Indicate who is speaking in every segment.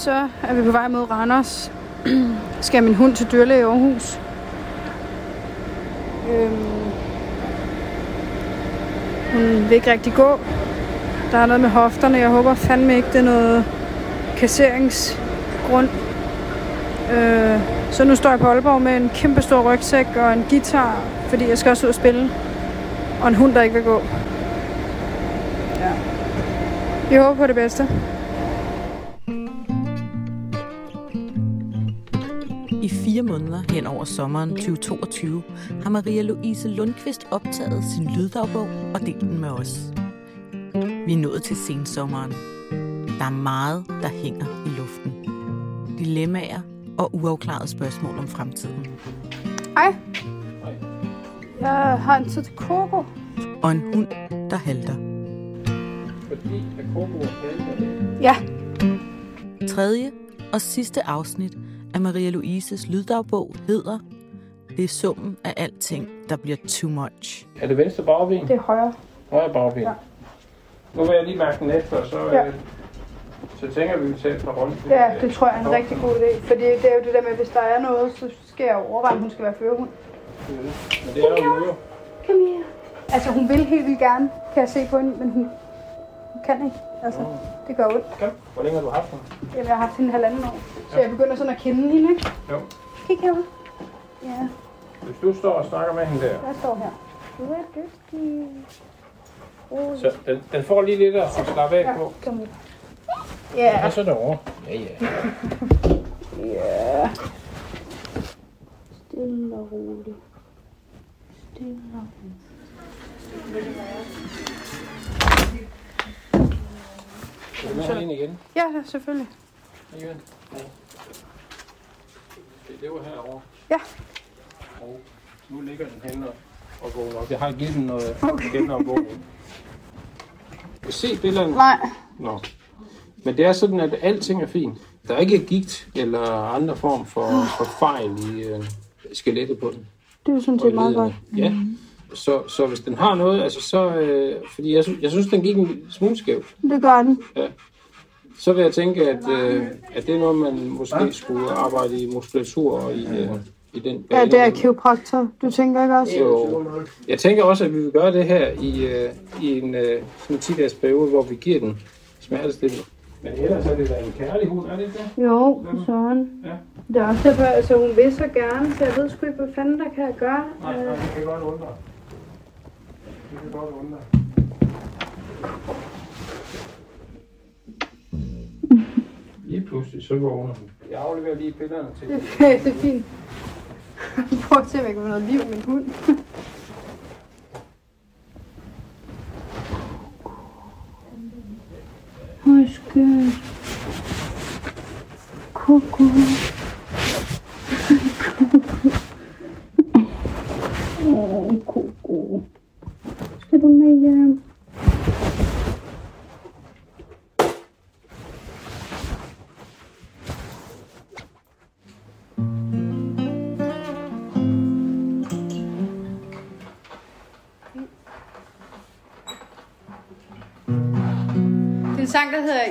Speaker 1: så er vi på vej mod Randers. Skal min hund til dyrlæge i Aarhus. Øhm, hun vil ikke rigtig gå. Der er noget med hofterne. Jeg håber fandme ikke, det er noget kasseringsgrund. Øh, så nu står jeg på Aalborg med en kæmpe stor rygsæk og en guitar, fordi jeg skal også ud og spille. Og en hund, der ikke vil gå. Ja. Jeg håber på det bedste.
Speaker 2: Fire måneder hen over sommeren 2022 har Maria Louise Lundqvist optaget sin lyddagbog og delt den med os. Vi er nået til sensommeren. Der er meget, der hænger i luften. Dilemmaer og uafklarede spørgsmål om fremtiden.
Speaker 1: Hej. Jeg har en tid til Coco.
Speaker 2: Og en hund, der halter.
Speaker 3: Fordi at Coco er
Speaker 1: Ja.
Speaker 2: Tredje og sidste afsnit af Maria Louises lyddagbog hedder Det er summen af alting, der bliver too much.
Speaker 3: Er det venstre bagben?
Speaker 1: Det er højre.
Speaker 3: Højre bagben.
Speaker 1: Ja.
Speaker 3: Nu vil jeg lige mærke den efter, så,
Speaker 1: Ja.
Speaker 3: øh, så tænker vi, at vi tager et par rundt.
Speaker 1: Ja, det tror jeg er en rigtig god idé. Fordi det er jo det der med, at hvis der er noget, så skal jeg overveje, om hun skal være førerhund.
Speaker 3: Men det er jo.
Speaker 1: Kom her. Altså, hun vil helt vildt gerne, kan jeg se på hende, men hun kan ikke. Altså, det gør ondt.
Speaker 3: Kom. Hvor længe har du haft den?
Speaker 1: Jamen, jeg har haft hende halvanden år. Så jeg begynder sådan at kende hende, ikke?
Speaker 3: Jo.
Speaker 1: Kig herovre. Ja,
Speaker 3: Hvis du står og snakker med hende der,
Speaker 1: jeg står her. Du er dygtig. Oh,
Speaker 3: så den, den får lige lidt at slappe af
Speaker 1: ja,
Speaker 3: på.
Speaker 1: kom her. Ja,
Speaker 3: Og så derovre. Ja, ja.
Speaker 1: ja. Stille og roligt. Stille og roligt.
Speaker 3: Skal du hende ind igen?
Speaker 1: Ja, selvfølgelig.
Speaker 3: Igen. Ja. Det, det var herovre.
Speaker 1: Ja.
Speaker 3: Og nu ligger den henne og, og vågner op. Jeg har givet den noget
Speaker 1: Okay.
Speaker 3: genovervågning. Kan du se billederne?
Speaker 1: Nej.
Speaker 3: Nå. Men det er sådan, at alting er fint. Der er ikke gigt eller andre form for, for fejl i øh, skelettet på den.
Speaker 1: Det er jo sådan
Speaker 3: og
Speaker 1: set meget godt.
Speaker 3: Ja. Så, så hvis den har noget, altså så... Øh, fordi jeg, jeg synes, den gik en smule skævt.
Speaker 1: Det gør den.
Speaker 3: Så vil jeg tænke, at, øh, at det er noget, man måske skulle arbejde i muskulatur og i, øh, i den
Speaker 1: Ja, det er kiropraktor. Du tænker ikke også?
Speaker 3: Jo. Jeg tænker også, at vi vil gøre det her i, øh, i en øh, sådan 10 dages periode, hvor vi giver den smertestillende. Men ellers er det da en kærlig hund, er det ikke det?
Speaker 1: Jo, sådan.
Speaker 3: Ja.
Speaker 1: Det er også derfor, altså hun vil så gerne, så jeg ved sgu ikke, hvad fanden der kan jeg gøre.
Speaker 3: Nej, nej, det kan godt undre. Det kan godt undre. Lige pludselig, så vågner hun. Jeg afleverer lige billederne til
Speaker 1: Det,
Speaker 3: hende.
Speaker 1: det er fint. Prøv at se, om jeg kan få noget liv i min hund. Hvor skønt. Kuku.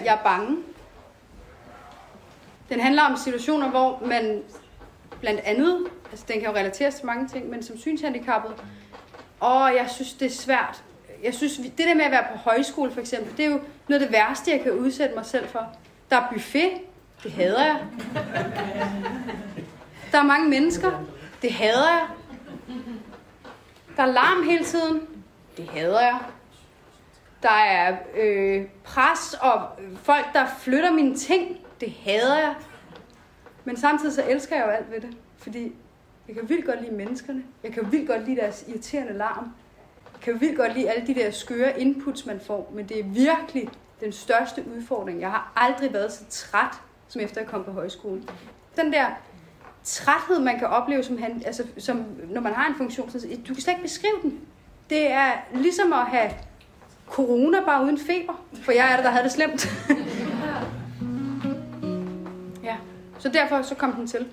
Speaker 1: Jeg er bange. Den handler om situationer, hvor man blandt andet, altså den kan jo relateres til mange ting, men som synshandicappet, og jeg synes, det er svært. Jeg synes, det der med at være på højskole for eksempel, det er jo noget af det værste, jeg kan udsætte mig selv for. Der er buffet, det hader jeg. Der er mange mennesker, det hader jeg. Der er larm hele tiden, det hader jeg. Der er øh, pres og folk, der flytter mine ting. Det hader jeg. Men samtidig så elsker jeg jo alt ved det. Fordi jeg kan vildt godt lide menneskerne. Jeg kan vildt godt lide deres irriterende larm. Jeg kan vildt godt lide alle de der skøre inputs, man får. Men det er virkelig den største udfordring. Jeg har aldrig været så træt, som efter jeg kom på højskole. Den der træthed, man kan opleve, som, han, altså, som når man har en funktion, så du kan slet ikke beskrive den. Det er ligesom at have corona bare uden feber, for jeg er det, der havde det slemt. ja, så derfor så kom den til.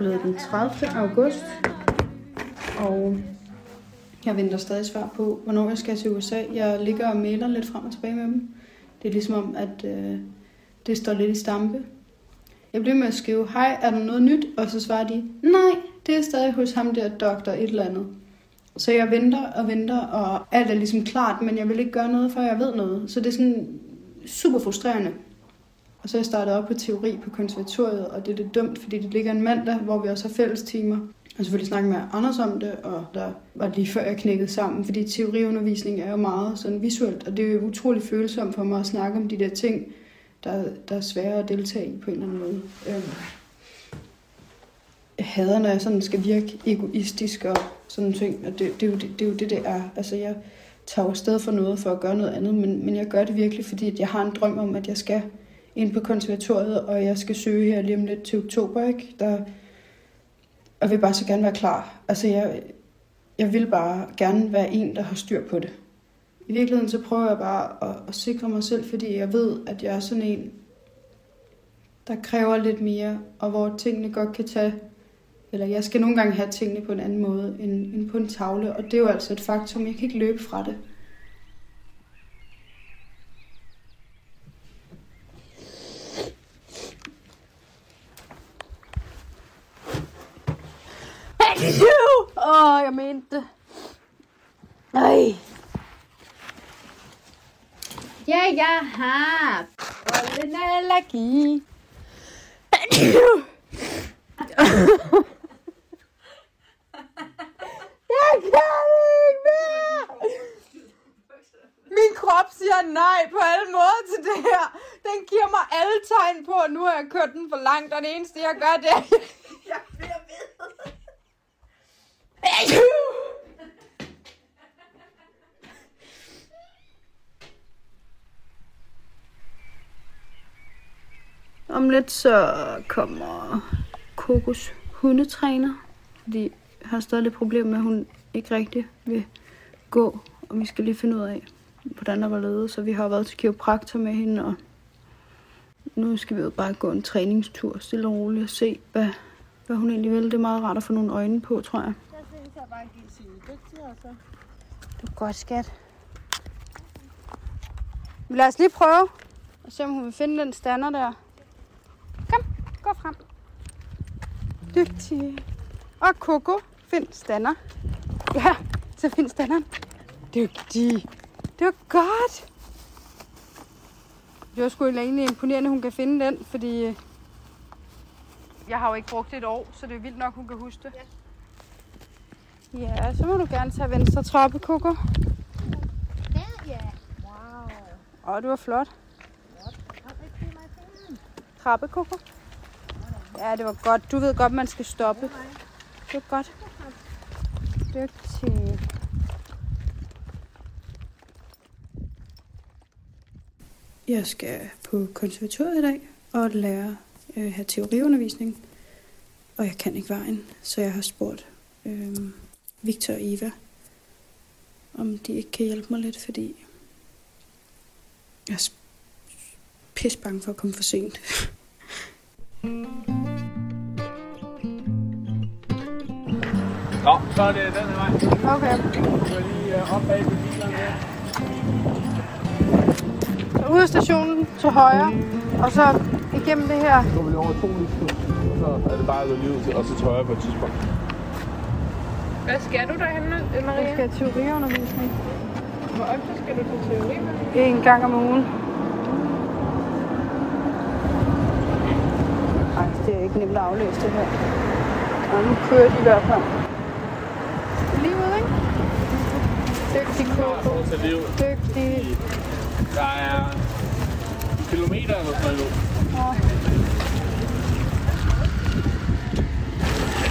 Speaker 1: Blevet den 30. august, og jeg venter stadig svar på, hvornår jeg skal til USA. Jeg ligger og mailer lidt frem og tilbage med dem. Det er ligesom om, at øh, det står lidt i stampe. Jeg bliver med at skrive, hej, er der noget nyt? Og så svarer de, nej, det er stadig hos ham der doktor et eller andet. Så jeg venter og venter, og alt er ligesom klart, men jeg vil ikke gøre noget, før jeg ved noget. Så det er sådan super frustrerende. Og så er jeg startet op på teori på konservatoriet, og det er det dumt, fordi det ligger en mandag, hvor vi også har fælles timer. Og selvfølgelig snakke med Anders om det, og der var lige før jeg knækkede sammen, fordi teoriundervisning er jo meget sådan visuelt, og det er jo utrolig følsomt for mig at snakke om de der ting, der, der er svære at deltage i på en eller anden måde. Øhm. Jeg hader, når jeg sådan skal virke egoistisk og sådan ting, og det, det, er jo, det, det er jo det, det er. Altså jeg tager jo afsted for noget for at gøre noget andet, men, men jeg gør det virkelig, fordi at jeg har en drøm om, at jeg skal ind på konservatoriet, og jeg skal søge her lige om lidt til oktober, ikke? Der, og vil bare så gerne være klar. Altså, jeg, jeg vil bare gerne være en, der har styr på det. I virkeligheden så prøver jeg bare at, at sikre mig selv, fordi jeg ved, at jeg er sådan en, der kræver lidt mere, og hvor tingene godt kan tage, eller jeg skal nogle gange have tingene på en anden måde end, end på en tavle, og det er jo altså et faktum, jeg kan ikke løbe fra det.
Speaker 4: Åh, oh, jeg mente det. Nej.
Speaker 1: Ja, jeg har pollen allergi.
Speaker 4: Jeg kan ikke mere. Min krop siger nej på alle måder til det her. Den giver mig alle tegn på, at nu har jeg kørt den for langt, og det eneste, jeg gør, det er... Jeg bliver ved.
Speaker 1: Om lidt så kommer Kokos hundetræner, fordi jeg har stadig lidt problem med, at hun ikke rigtig vil gå, og vi skal lige finde ud af, hvordan der var ledet. Så vi har været til kiropraktor med hende, og nu skal vi jo bare gå en træningstur stille og roligt og se, hvad, hvad hun egentlig vil. Det er meget rart at få nogle øjne på, tror jeg.
Speaker 4: Jeg bare give sine dygtige, og så...
Speaker 1: Det er godt, skat. Men lad os lige prøve og se, om hun vil finde den stander der. Kom, gå frem. Dygtig. Og Coco, find stander. Ja, så find standeren. Dygtig. Det var godt. Det var sgu egentlig imponerende, at hun kan finde den, fordi jeg har jo ikke brugt det et år, så det er vildt nok, hun kan huske det. Ja, så må du gerne tage venstre trappe, Coco.
Speaker 4: Ja, ja. Wow.
Speaker 1: Åh, det var flot. Trappe, Coco. Ja, det var godt. Du ved godt, man skal stoppe. Det var godt. Dygtig. Jeg skal på konservatoriet i dag og lære øh, have teoriundervisning. Og jeg kan ikke vejen, så jeg har spurgt øh, Victor og Eva, om de ikke kan hjælpe mig lidt, fordi jeg er pisse bange for at komme for sent.
Speaker 3: Nå, så er det den her vej.
Speaker 1: Okay.
Speaker 3: Så er lige øh, op bag på bilerne her.
Speaker 1: Så ud af stationen til højre, og så igennem det her.
Speaker 3: Så går vi over to lysken. Så er det bare at gå lige ud til, og så til højre på et tidspunkt.
Speaker 5: Hvad skal du derhenne,
Speaker 1: Jeg
Speaker 5: Maria?
Speaker 1: skal have teoriundervisning.
Speaker 5: Hvor ofte skal du til teori?
Speaker 1: En gang om ugen. Ej, det er ikke nemt at aflæse det her. Og nu kører de i hvert fald. Lige ud, ikke? Dygtig
Speaker 3: er jo,
Speaker 1: Dygtig.
Speaker 3: der er kilometer eller sådan noget. nu.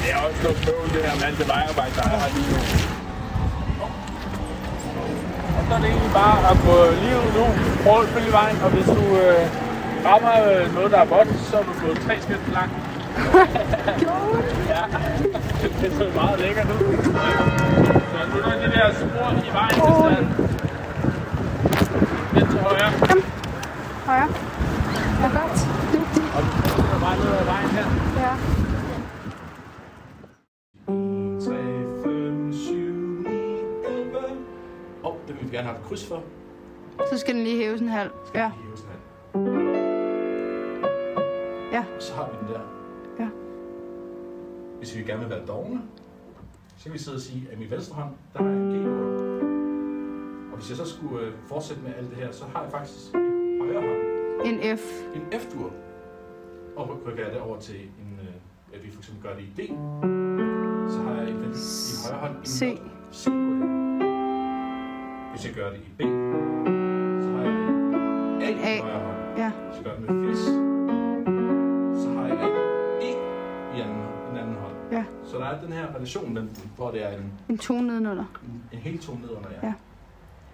Speaker 3: Det er også noget bøvl, det her med alt det vejarbejde, der er lige nu. Og så er det egentlig bare at gå lige ud nu, prøve at følge vejen, og hvis du øh, rammer øh, noget, der er vådt, så er du gået tre skridt langt. ja, det ser meget lækkert ud. Så nu er det der spor i vejen til siden. Lidt til højre.
Speaker 1: Højre. Ja, godt.
Speaker 3: Og du bare ned ad vejen her.
Speaker 1: Ja.
Speaker 6: Kryds for.
Speaker 7: Så skal den lige hæves en halv. Ja.
Speaker 6: Lige hæve sådan her.
Speaker 7: Ja.
Speaker 6: Så har vi den der.
Speaker 7: Ja.
Speaker 6: Hvis vi gerne vil være dogne, så kan vi sidde og sige, at i min venstre hånd, der har jeg en G-dur. Og hvis jeg så skulle øh, fortsætte med alt det her, så har jeg faktisk i højre hånd
Speaker 7: En F.
Speaker 6: en F-dur. Og rykker jeg det over til en, øh, at vi for eksempel gør det i D. Så har jeg i, den, i højre hånd en
Speaker 7: C.
Speaker 6: Her. Hvis jeg gør det i B, så har jeg en A,
Speaker 7: A.
Speaker 6: i højre hånd.
Speaker 7: Ja.
Speaker 6: Hvis jeg gør det med fis, så har jeg en E i anden, den anden hånd.
Speaker 7: Ja.
Speaker 6: Så der er den her relation dem, hvor det er en,
Speaker 7: En tone nedenunder.
Speaker 6: en, en hel tone nedenunder, ja.
Speaker 7: Ja.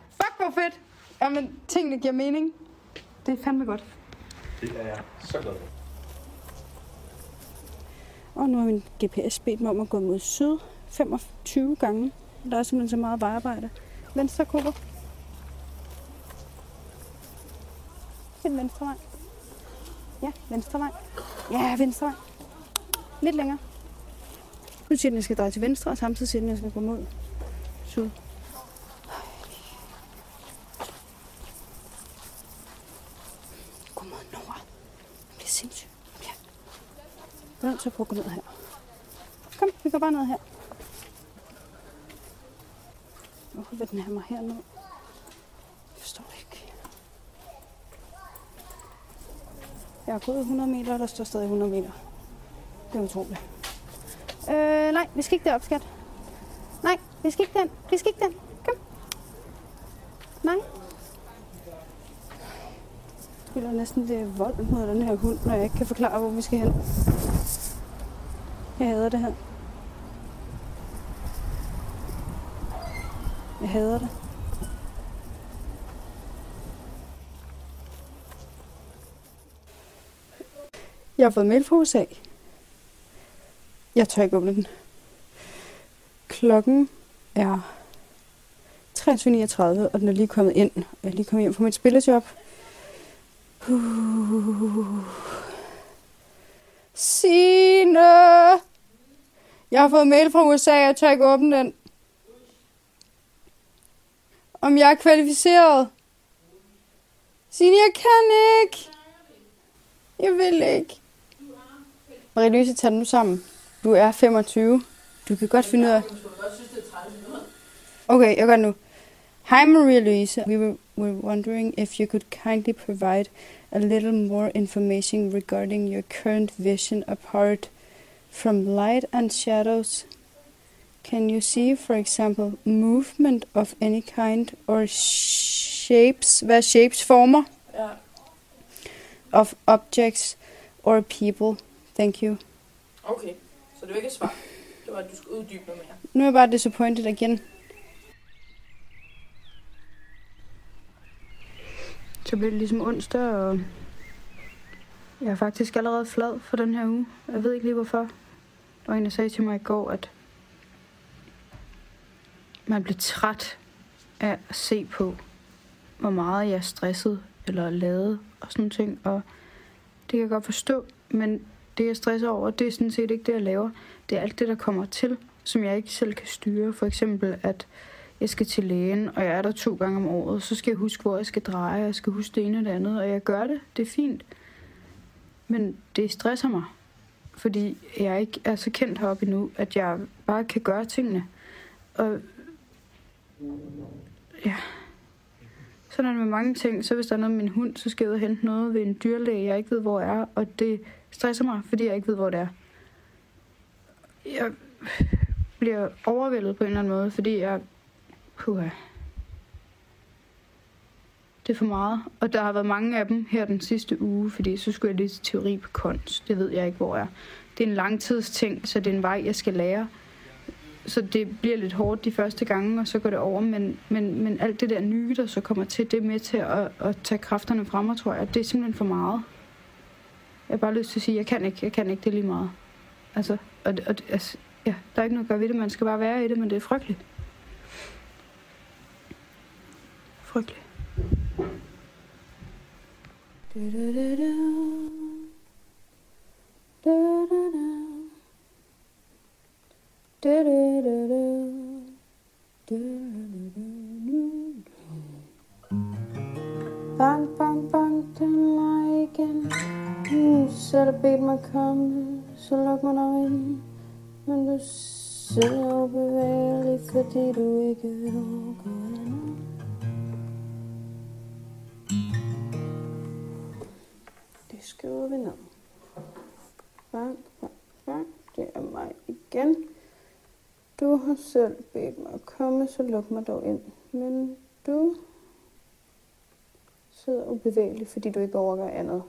Speaker 7: Fuck, hvor fedt! Jamen, tingene giver mening. Det er fandme godt.
Speaker 6: Det er jeg så glad for.
Speaker 1: Og nu har min GPS bedt mig om at gå mod syd 25 gange. Der er simpelthen så meget vejarbejde. Venstre kupper. Find venstre vej. Ja, venstre vej. Ja, venstre vej. Lidt længere. Nu siger den, at jeg skal dreje til venstre, og samtidig siger den, at jeg skal gå mod syd. Gå mod nord. Det bliver sindssygt. Jeg er nødt til at prøve at gå ned her. Kom, vi går bare ned her. Hvorfor vil den have mig herned? Jeg forstår ikke. Jeg har gået 100 meter, og der står stadig 100 meter. Det er utroligt. Øh, nej, vi skal ikke derop, skat. Nej, vi skal ikke den. Vi skal ikke den. Kom. Nej. Jeg føler næsten, det er vold mod den her hund, når jeg ikke kan forklare, hvor vi skal hen. Jeg hader det her. Hader det. Jeg har fået mail fra USA. Jeg tør ikke åbne den. Klokken er 23.39, og den er lige kommet ind. Jeg er lige kommet hjem fra mit spillejob. Uh. Signe! Jeg har fået mail fra USA, jeg tør ikke åbne den. Om jeg er kvalificeret. Signe, jeg kan ikke. Jeg vil ikke. Marie-Louise, tag den nu sammen. Du er 25. Du kan godt finde ud af... Okay, jeg gør det nu. Hi Maria Louise, we were, were wondering if you could kindly provide a little more information regarding your current vision apart from light and shadows. Can you see, for example, movement of any kind or shapes, hvad shapes former
Speaker 8: Ja.
Speaker 1: of objects or people? Thank you.
Speaker 8: Okay, så det var ikke et svar. Det var, at du skulle uddybe noget mere.
Speaker 1: Nu er jeg bare disappointed igen.
Speaker 7: Så blev det ligesom onsdag, og jeg er faktisk allerede flad for den her uge. Jeg ved ikke lige hvorfor. Der var en, der sagde til mig i går, at man bliver træt af at se på, hvor meget jeg er stresset eller lavet og sådan ting. Og det kan jeg godt forstå, men det jeg stresser over, det er sådan set ikke det, jeg laver. Det er alt det, der kommer til, som jeg ikke selv kan styre. For eksempel, at jeg skal til lægen, og jeg er der to gange om året. Så skal jeg huske, hvor jeg skal dreje, og jeg skal huske det ene og det andet. Og jeg gør det. Det er fint. Men det stresser mig. Fordi jeg ikke er så kendt heroppe endnu, at jeg bare kan gøre tingene. Og ja, sådan er det med mange ting. Så hvis der er noget med min hund, så skal jeg ud og hente noget ved en dyrlæge, jeg ikke ved, hvor er. Og det stresser mig, fordi jeg ikke ved, hvor det er. Jeg bliver overvældet på en eller anden måde, fordi jeg... Puha. Det er for meget. Og der har været mange af dem her den sidste uge, fordi så skulle jeg lige til teori på konst. Det ved jeg ikke, hvor er. Det er en langtidsting, så det er en vej, jeg skal lære. Så det bliver lidt hårdt de første gange, og så går det over. Men, men, men alt det der nye, der så kommer til, det er med til at, at tage kræfterne frem, og tror jeg, det er simpelthen for meget. Jeg har bare lyst til at sige, jeg kan ikke, jeg kan ikke, det er lige meget. Altså, og, og, altså, ja, der er ikke noget at gøre ved det, man skal bare være i det, men det er frygteligt. Frygteligt.
Speaker 1: Bang, bang, bang den leg igen. Mm, så er der bedt mig komme, så luk mig dog ind. Men du sidder ubevægelig, fordi du ikke vil gå ind. Det skriver vi ned. Bang, bang, bang, Det er mig igen. Du har selv bedt mig at komme, så luk mig dog ind. Men du sidder ubevægelig, fordi du ikke overgår andet.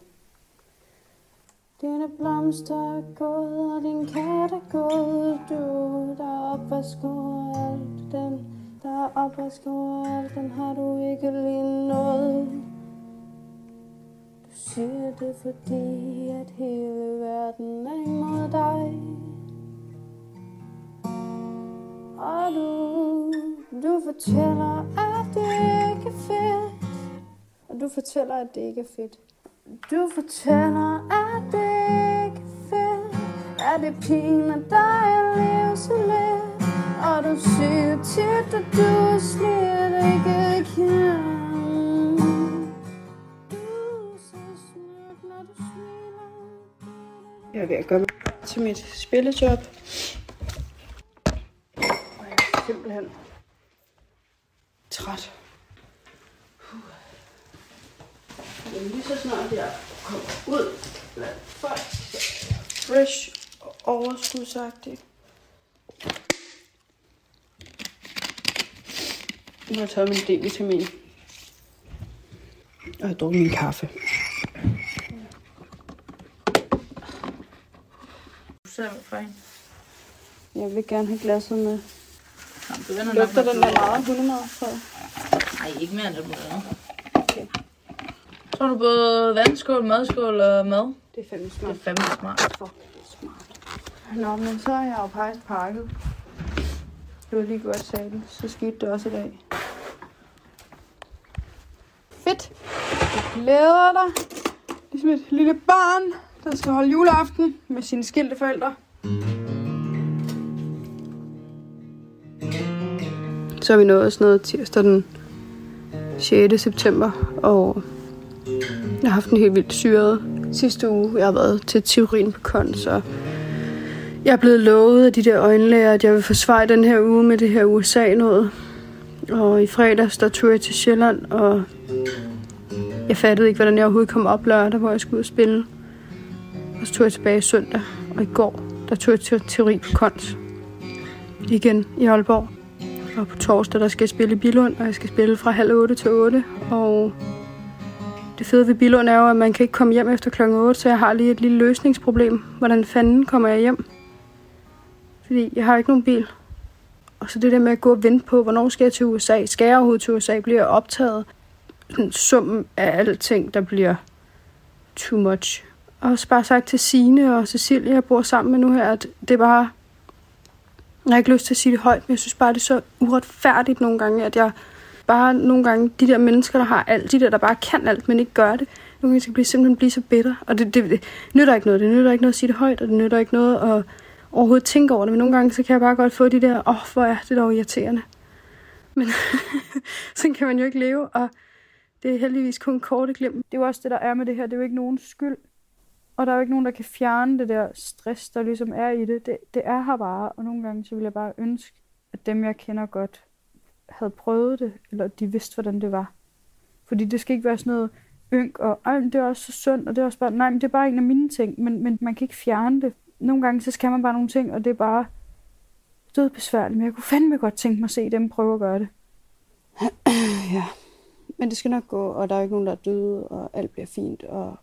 Speaker 1: Dine blomster er gået, og din kat er gået. Du, der er opvask alt. Den, der er opvask alt. Den har du ikke lige noget. Du siger det, fordi at hele verden er imod dig. Og du, du fortæller, at det ikke er fedt. Og du fortæller, at det ikke er fedt. Du fortæller, at det ikke er fedt. At det piner dig at leve så lidt. Og du siger tit, at du slet ikke kan. Du. Jeg er ved at gøre mig til mit spillejob. Og jeg er simpelthen træt. Men lige så snart jeg kommer ud blandt folk, så er jeg fresh og overskudsagtig. Nu har jeg taget min D-vitamin. Og jeg har drukket min kaffe. Jeg vil gerne have glasset med. Lugter den der meget hundemad.
Speaker 2: Nej, ikke mere end det. Tror du både vandskål, madskål og mad?
Speaker 1: Det er fandme
Speaker 2: Det
Speaker 1: smart.
Speaker 2: er fandme smart.
Speaker 1: Det er smart. Nå, men så har jeg jo faktisk pakket. Det var lige godt sagt det. Så skete det også i dag. Fedt. Du glæder dig. Ligesom et lille barn, der skal holde juleaften med sine skilte forældre. Så er vi nået sådan noget tirsdag den 6. september, og jeg har haft en helt vildt syret sidste uge. Jeg har været til teorien på kons, og jeg er blevet lovet af de der øjenlæger, at jeg vil forsvare den her uge med det her USA-noget. Og i fredags, der tog jeg til Sjælland, og jeg fattede ikke, hvordan jeg overhovedet kom op lørdag, hvor jeg skulle ud og spille. Og så tog jeg tilbage søndag, og i går, der tog jeg til teori på kons. Igen i Aalborg. Og på torsdag, der skal jeg spille i Bilund, og jeg skal spille fra halv otte til 8. Og det fede ved Bilund er jo, at man kan ikke komme hjem efter klokken 8, så jeg har lige et lille løsningsproblem. Hvordan fanden kommer jeg hjem? Fordi jeg har ikke nogen bil. Og så det der med at gå og vente på, hvornår skal jeg til USA? Skal jeg overhovedet til USA? Bliver jeg optaget? Sådan summen af alting, der bliver too much. Og så bare sagt til Sine og Cecilia, jeg bor sammen med nu her, at det er bare... Jeg har ikke lyst til at sige det højt, men jeg synes bare, det er så uretfærdigt nogle gange, at jeg bare nogle gange, de der mennesker, der har alt, de der, der bare kan alt, men ikke gør det, nogle gange skal blive, simpelthen blive så bitter. Og det, det, det nytter ikke noget. Det nytter ikke noget at sige det højt, og det nytter ikke noget at overhovedet tænke over det. Men nogle gange, så kan jeg bare godt få de der, åh, oh, hvor er det dog irriterende. Men sådan kan man jo ikke leve, og det er heldigvis kun korte glem. Det er jo også det, der er med det her. Det er jo ikke nogens skyld. Og der er jo ikke nogen, der kan fjerne det der stress, der ligesom er i det. Det, det er her bare, og nogle gange så vil jeg bare ønske, at dem, jeg kender godt, havde prøvet det, eller de vidste, hvordan det var. Fordi det skal ikke være sådan noget ynk, og men det er også så sundt, og det er også bare, nej, men det er bare en af mine ting, men, men man kan ikke fjerne det. Nogle gange, så skal man bare nogle ting, og det er bare død besværligt, men jeg kunne fandme godt tænke mig at se dem prøve at gøre det. ja, men det skal nok gå, og der er jo ikke nogen, der er døde, og alt bliver fint, og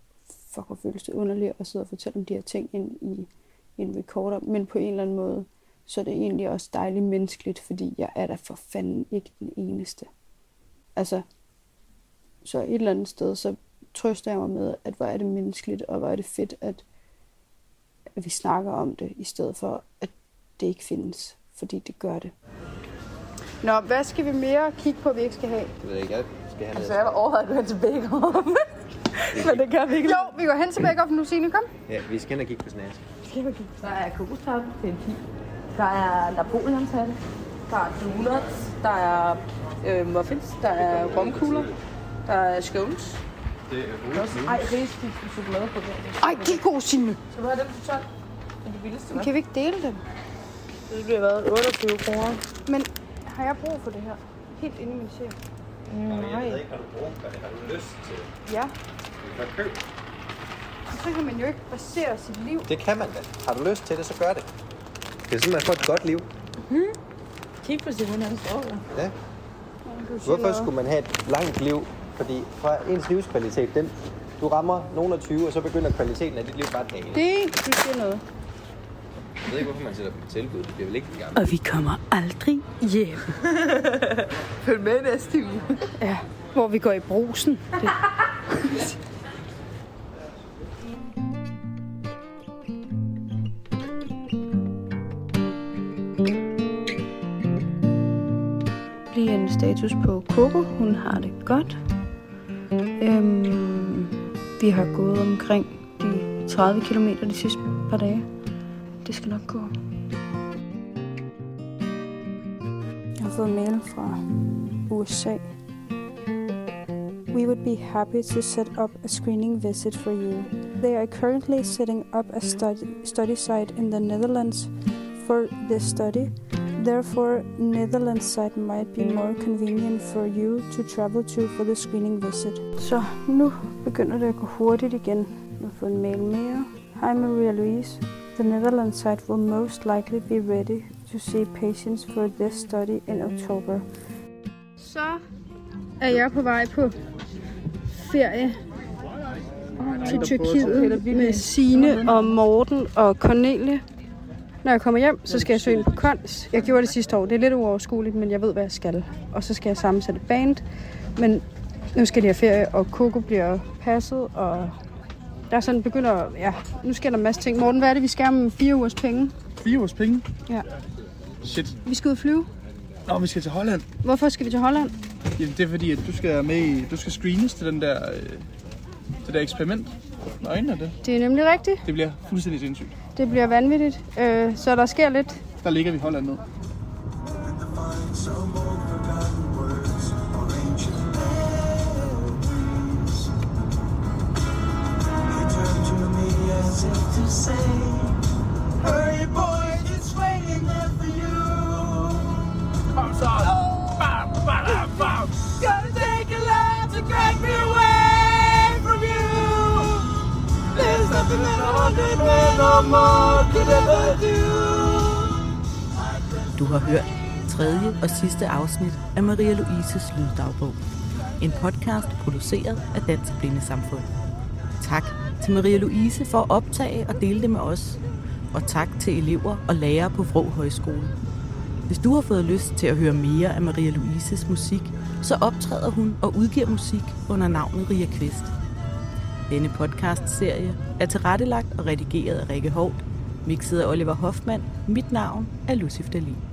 Speaker 1: fuck, hvor føles det underligt at sidde og fortælle om de her ting ind i en recorder, men på en eller anden måde, så er det egentlig også dejligt menneskeligt, fordi jeg er da for fanden ikke den eneste. Altså, så et eller andet sted, så trøster jeg mig med, at hvor er det menneskeligt, og hvor er det fedt, at, at vi snakker om det, i stedet for, at det ikke findes, fordi det gør det. Nå, hvad skal vi mere kigge på, vi ikke skal have?
Speaker 9: Det ved jeg ikke, jeg skal have
Speaker 1: Altså, jeg var overvejet at gå hen til Bækkerup. Men det gør vi ikke. Jo, vi går hen til Bækkerup nu, Signe, kom.
Speaker 9: Ja, vi skal hen og kigge på snask.
Speaker 10: Der er kokostarte, det er en pil. Der er napoleonsatte. Der er donuts. Der er øh, muffins. Der er romkugler.
Speaker 5: Der er scones.
Speaker 9: Det er
Speaker 5: Ej, risky chokolade på det.
Speaker 1: Ej, de er gode, Signe.
Speaker 5: Skal du have dem til 12? Det er de billigste?
Speaker 1: Kan vi ikke dele dem?
Speaker 5: Det bliver været 28 kroner.
Speaker 1: Men har jeg brug for det her? Helt inde i min sjæl.
Speaker 9: Jeg ved ikke, har du brug for det? Har du lyst til det?
Speaker 1: Ja.
Speaker 9: Hvad køb?
Speaker 1: Så kan man jo ikke basere sit liv.
Speaker 9: Det kan man da. Har du lyst til det, så gør det. Det er sådan, man får et godt liv.
Speaker 5: Kig på Simon, han står der.
Speaker 9: Ja. Hvorfor skulle man have et langt liv? Fordi fra ens livskvalitet, den, du rammer nogen af 20, og så begynder kvaliteten af dit liv bare at dale.
Speaker 1: Det, det siger noget.
Speaker 9: Jeg ved ikke, hvorfor man sætter dem i tilbud. Det bliver vel ikke gammel.
Speaker 2: Og vi kommer aldrig hjem.
Speaker 5: Følg med næste uge.
Speaker 1: Ja, hvor vi går i brusen. Det. status på Coco. Hun har det godt. Øhm, vi har gået omkring de 30 km de sidste par dage. Det skal nok gå. Jeg har fået mail fra USA. We would be happy to set up a screening visit for you. They are currently setting up a study, study site in the Netherlands for this study. Therefore, Netherlands site might be more convenient for you to travel to for the screening visit. Så nu begynder det at gå hurtigt igen. Jeg har fået en mail mere. Hi Maria Louise. The Netherlands site will most likely be ready to see patients for this study in October. Så er jeg på vej på ferie til Tyrkiet med Sine og Morten og Cornelie. Når jeg kommer hjem, så skal jeg søge ind på kons. Jeg gjorde det sidste år. Det er lidt uoverskueligt, men jeg ved, hvad jeg skal. Og så skal jeg sammensætte band. Men nu skal de have ferie, og Coco bliver passet, og der er sådan begynder, ja, nu sker der en masse ting. Morten, hvad er det, vi skal om fire ugers penge?
Speaker 3: Fire års penge?
Speaker 1: Ja.
Speaker 3: Shit.
Speaker 1: Vi skal ud og flyve.
Speaker 3: Nå, vi skal til Holland.
Speaker 1: Hvorfor skal vi til Holland?
Speaker 3: Jamen, det er fordi, at du skal med i, du skal screenes til den der, øh, det der eksperiment. Med øjnene det.
Speaker 1: Det er nemlig rigtigt.
Speaker 3: Det bliver fuldstændig sindssygt.
Speaker 1: Det bliver vanvittigt. Øh, så der sker lidt.
Speaker 3: Der ligger vi Holland ned.
Speaker 2: Du har hørt tredje og sidste afsnit af Maria Louises Lyddagbog. En podcast produceret af Dansk Blindesamfund. Tak til Maria Louise for at optage og dele det med os. Og tak til elever og lærere på Vrå Højskole. Hvis du har fået lyst til at høre mere af Maria Louises musik, så optræder hun og udgiver musik under navnet Ria Kvist. Denne podcast-serie er tilrettelagt og redigeret af Rikke Hov, mixet af Oliver Hoffmann. Mit navn er Lucif Dalin.